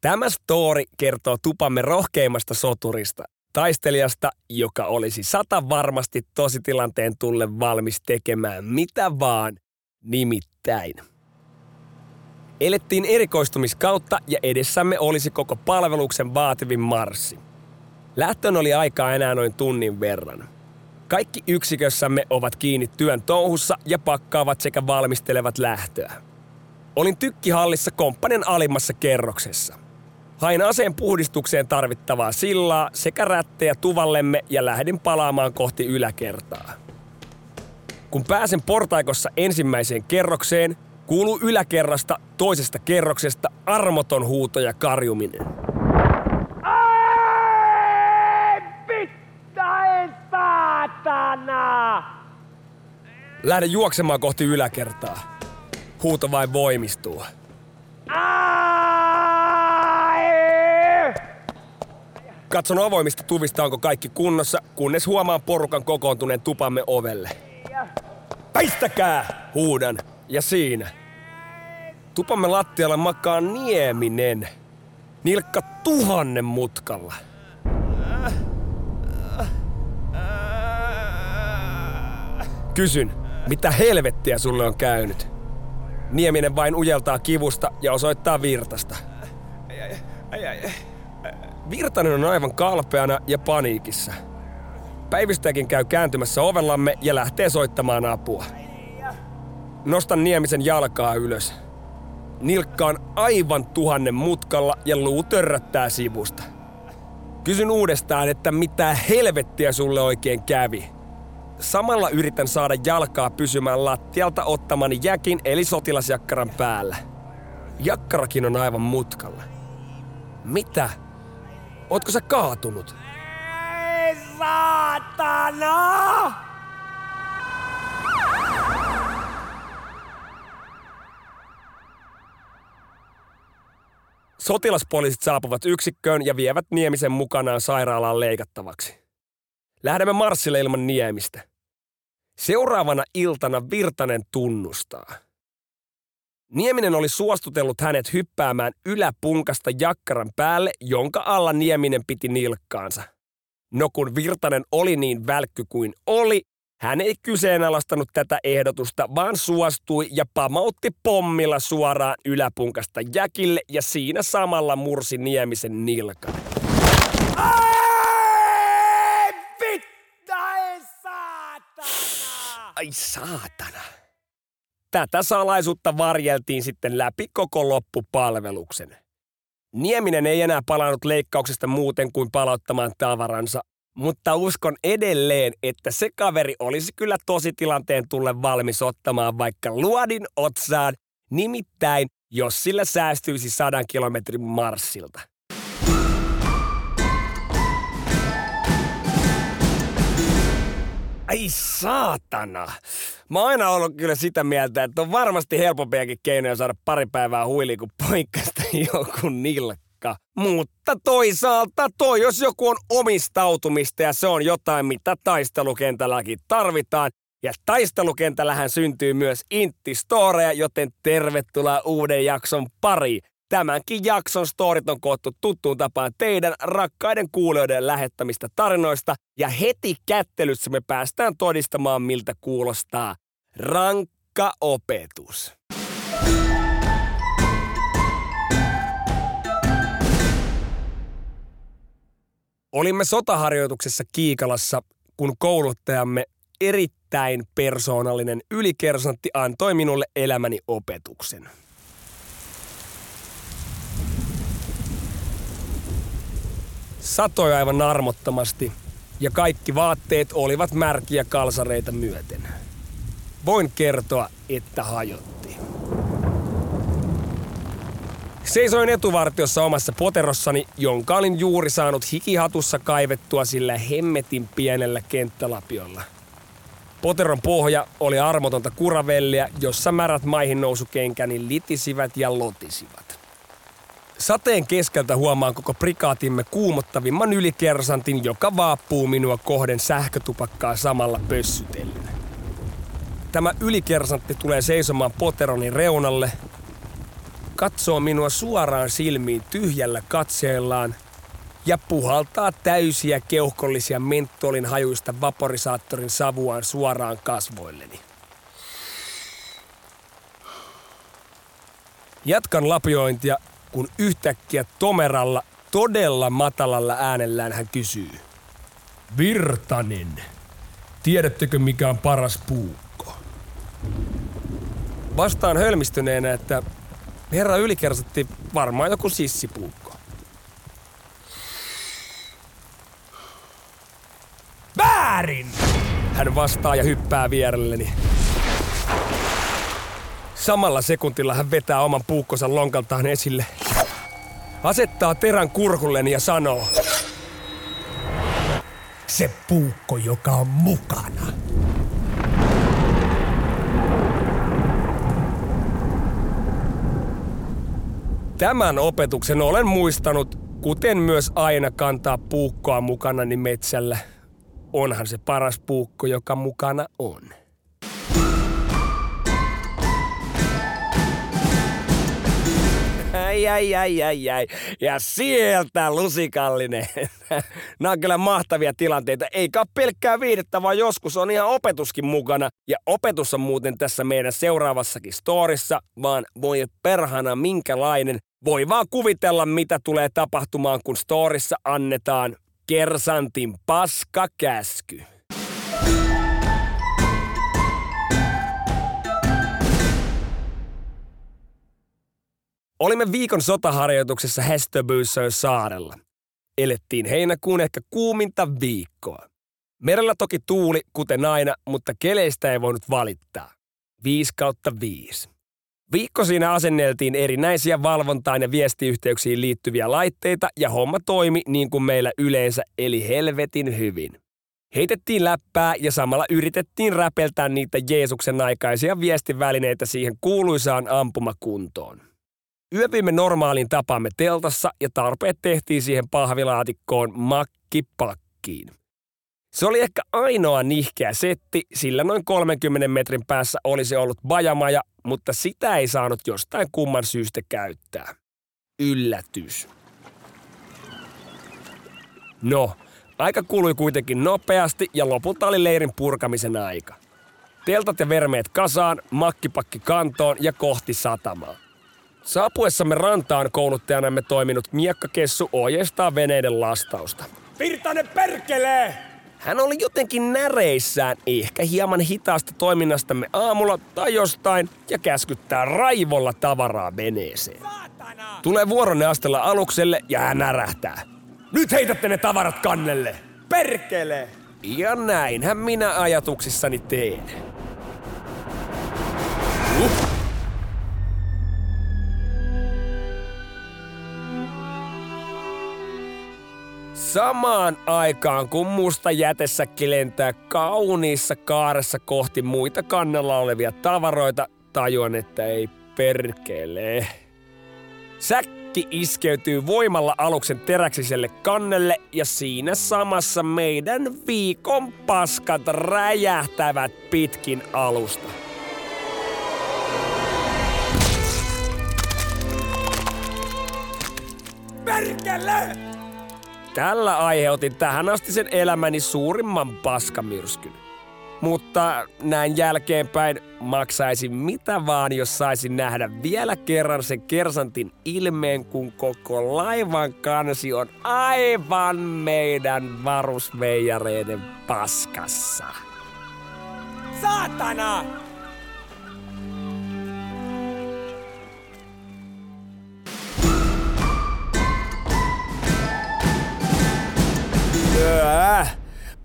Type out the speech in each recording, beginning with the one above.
Tämä story kertoo tupamme rohkeimmasta soturista, taistelijasta, joka olisi sata varmasti tositilanteen tulle valmis tekemään mitä vaan, nimittäin. Elettiin erikoistumiskautta ja edessämme olisi koko palveluksen vaativin marssi. Lähtön oli aikaa enää noin tunnin verran. Kaikki yksikössämme ovat kiinni työn touhussa ja pakkaavat sekä valmistelevat lähtöä. Olin tykkihallissa komppanen alimmassa kerroksessa – Hain aseen puhdistukseen tarvittavaa sillaa sekä rättejä tuvallemme ja lähdin palaamaan kohti yläkertaa. Kun pääsen portaikossa ensimmäiseen kerrokseen, kuuluu yläkerrasta toisesta kerroksesta armoton huuto ja karjuminen. Ai, pittäin saatana! Lähden juoksemaan kohti yläkertaa. Huuto vain voimistuu. Katson avoimista tuvista, onko kaikki kunnossa, kunnes huomaan porukan kokoontuneen tupamme ovelle. Väistäkää! Huudan. Ja siinä. Tupamme lattialla makaa Nieminen. Nilkka tuhannen mutkalla. Kysyn, mitä helvettiä sulle on käynyt? Nieminen vain ujeltaa kivusta ja osoittaa virtasta. Ai, ai, ai, ai. Virtanen on aivan kalpeana ja paniikissa. Päivystäjäkin käy kääntymässä ovellamme ja lähtee soittamaan apua. Nostan Niemisen jalkaa ylös. Nilkka on aivan tuhannen mutkalla ja luu törröttää sivusta. Kysyn uudestaan, että mitä helvettiä sulle oikein kävi. Samalla yritän saada jalkaa pysymään lattialta ottamani jäkin eli sotilasjakkaran päällä. Jakkarakin on aivan mutkalla. Mitä? Ootko sä kaatunut? Ei saatana! Sotilaspoliisit saapuvat yksikköön ja vievät Niemisen mukanaan sairaalaan leikattavaksi. Lähdemme marssille ilman Niemistä. Seuraavana iltana Virtanen tunnustaa – Nieminen oli suostutellut hänet hyppäämään yläpunkasta jakkaran päälle, jonka alla Nieminen piti nilkkaansa. No kun Virtanen oli niin välkky kuin oli, hän ei kyseenalaistanut tätä ehdotusta, vaan suostui ja pamautti pommilla suoraan yläpunkasta jäkille ja siinä samalla mursi Niemisen nilkan. Ai, vittain saatana! Ai saatana. Tätä salaisuutta varjeltiin sitten läpi koko loppupalveluksen. Nieminen ei enää palannut leikkauksesta muuten kuin palauttamaan tavaransa, mutta uskon edelleen, että se kaveri olisi kyllä tosi tilanteen tulle valmis ottamaan vaikka luodin otsaan, nimittäin jos sillä säästyisi sadan kilometrin marssilta. Ai saatana. Mä oon aina ollut kyllä sitä mieltä, että on varmasti helpompiakin keinoja saada pari päivää huili kuin poikkasta joku nilkka. Mutta toisaalta toi, jos joku on omistautumista ja se on jotain, mitä taistelukentälläkin tarvitaan. Ja taistelukentällähän syntyy myös Intti Storeja, joten tervetuloa uuden jakson pariin. Tämänkin jakson storit on koottu tuttuun tapaan teidän rakkaiden kuulijoiden lähettämistä tarinoista ja heti kättelyssä me päästään todistamaan miltä kuulostaa rankka opetus. Olimme sotaharjoituksessa Kiikalassa, kun kouluttajamme erittäin persoonallinen ylikersantti antoi minulle elämäni opetuksen. Satoi aivan armottomasti ja kaikki vaatteet olivat märkiä kalsareita myöten. Voin kertoa, että hajotti. Seisoin etuvartiossa omassa poterossani, jonka olin juuri saanut hikihatussa kaivettua sillä hemmetin pienellä kenttälapiolla. Poteron pohja oli armotonta kuravelliä, jossa märät maihin nousukenkäni litisivät ja lotisivat. Sateen keskeltä huomaan koko prikaatimme kuumottavimman ylikersantin, joka vaappuu minua kohden sähkötupakkaa samalla pössytellen. Tämä ylikersantti tulee seisomaan poteronin reunalle, katsoo minua suoraan silmiin tyhjällä katseellaan ja puhaltaa täysiä keuhkollisia mentolin hajuista vaporisaattorin savuaan suoraan kasvoilleni. Jatkan lapiointia, kun yhtäkkiä tomeralla, todella matalalla äänellään hän kysyy. Virtanen, tiedättekö mikä on paras puukko? Vastaan hölmistyneenä, että herra ylikersotti varmaan joku sissipuukko. Väärin! Hän vastaa ja hyppää vierelleni. Samalla sekuntilla hän vetää oman puukkonsa lonkaltaan esille. Asettaa terän kurkulleni ja sanoo. Se puukko, joka on mukana. Tämän opetuksen olen muistanut, kuten myös aina kantaa puukkoa mukanani metsällä. Onhan se paras puukko, joka mukana on. Ai, ai, ai, ai, ai. Ja sieltä lusikallinen. Nämä on kyllä mahtavia tilanteita. Eikä pelkkää viidettä, vaan joskus on ihan opetuskin mukana. Ja opetus on muuten tässä meidän seuraavassakin storissa, vaan voi perhana minkälainen. Voi vaan kuvitella, mitä tulee tapahtumaan, kun storissa annetaan kersantin paskakäsky. Olimme viikon sotaharjoituksessa Hestöbysön saarella. Elettiin heinäkuun ehkä kuuminta viikkoa. Merellä toki tuuli, kuten aina, mutta keleistä ei voinut valittaa. 5 kautta 5. Viikko siinä asenneltiin erinäisiä valvontaan ja viestiyhteyksiin liittyviä laitteita ja homma toimi niin kuin meillä yleensä eli helvetin hyvin. Heitettiin läppää ja samalla yritettiin räpeltää niitä Jeesuksen aikaisia viestivälineitä siihen kuuluisaan ampumakuntoon. Yöpimme normaalin tapaamme teltassa ja tarpeet tehtiin siihen pahvilaatikkoon makkipakkiin. Se oli ehkä ainoa nihkeä setti, sillä noin 30 metrin päässä olisi ollut bajamaja, mutta sitä ei saanut jostain kumman syystä käyttää. Yllätys. No, aika kului kuitenkin nopeasti ja lopulta oli leirin purkamisen aika. Teltat ja vermeet kasaan, makkipakki kantoon ja kohti satamaa. Saapuessamme rantaan kouluttajanamme toiminut miekkakessu ohjeistaa veneiden lastausta. Virtanen perkelee! Hän oli jotenkin näreissään, ehkä hieman hitaasta toiminnastamme aamulla tai jostain, ja käskyttää raivolla tavaraa veneeseen. Saatana! Tulee vuoronne astella alukselle ja hän närähtää. Nyt heitätte ne tavarat kannelle! Perkelee! Ja näinhän minä ajatuksissani teen. Uh. Samaan aikaan, kun musta jätesäkki lentää kauniissa kaaressa kohti muita kannella olevia tavaroita, tajuan, että ei perkele. Säkki iskeytyy voimalla aluksen teräksiselle kannelle ja siinä samassa meidän viikon paskat räjähtävät pitkin alusta. Perkele! Tällä aiheutin tähän asti sen elämäni suurimman paskamyrskyn. Mutta näin jälkeenpäin maksaisin mitä vaan, jos saisin nähdä vielä kerran sen kersantin ilmeen, kun koko laivan kansi on aivan meidän varusveijareiden paskassa. Saatana!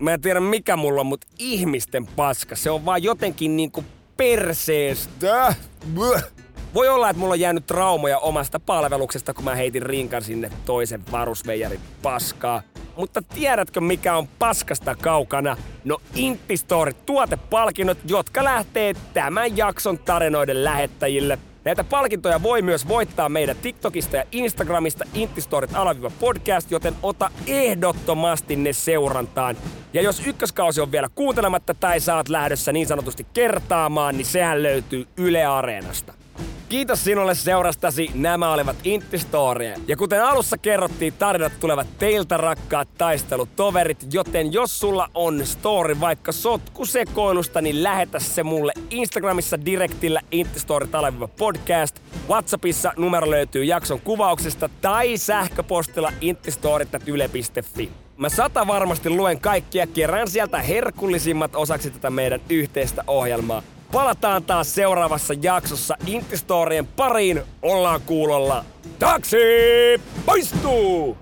Mä en tiedä mikä mulla on, mutta ihmisten paska. Se on vaan jotenkin niinku perseestä. Voi olla, että mulla on jäänyt traumoja omasta palveluksesta, kun mä heitin rinkan sinne toisen varusveijarin paskaa. Mutta tiedätkö mikä on paskasta kaukana? No Intistore tuotepalkinnot, jotka lähtee tämän jakson tarinoiden lähettäjille. Näitä palkintoja voi myös voittaa meidän TikTokista ja Instagramista Intistorit alaviva podcast, joten ota ehdottomasti ne seurantaan. Ja jos ykköskausi on vielä kuuntelematta tai saat lähdössä niin sanotusti kertaamaan, niin sehän löytyy Yle Areenasta. Kiitos sinulle seurastasi, nämä olivat Intti-storia. Ja kuten alussa kerrottiin, tarinat tulevat teiltä rakkaat taistelutoverit, joten jos sulla on story vaikka sotkusekoilusta, niin lähetä se mulle Instagramissa direktillä Intti-story podcast. Whatsappissa numero löytyy jakson kuvauksesta tai sähköpostilla inttistorit.yle.fi. Mä sata varmasti luen kaikkia, kerään sieltä herkullisimmat osaksi tätä meidän yhteistä ohjelmaa. Palataan taas seuraavassa jaksossa Intistorien pariin. Ollaan kuulolla. Taksi! Poistuu!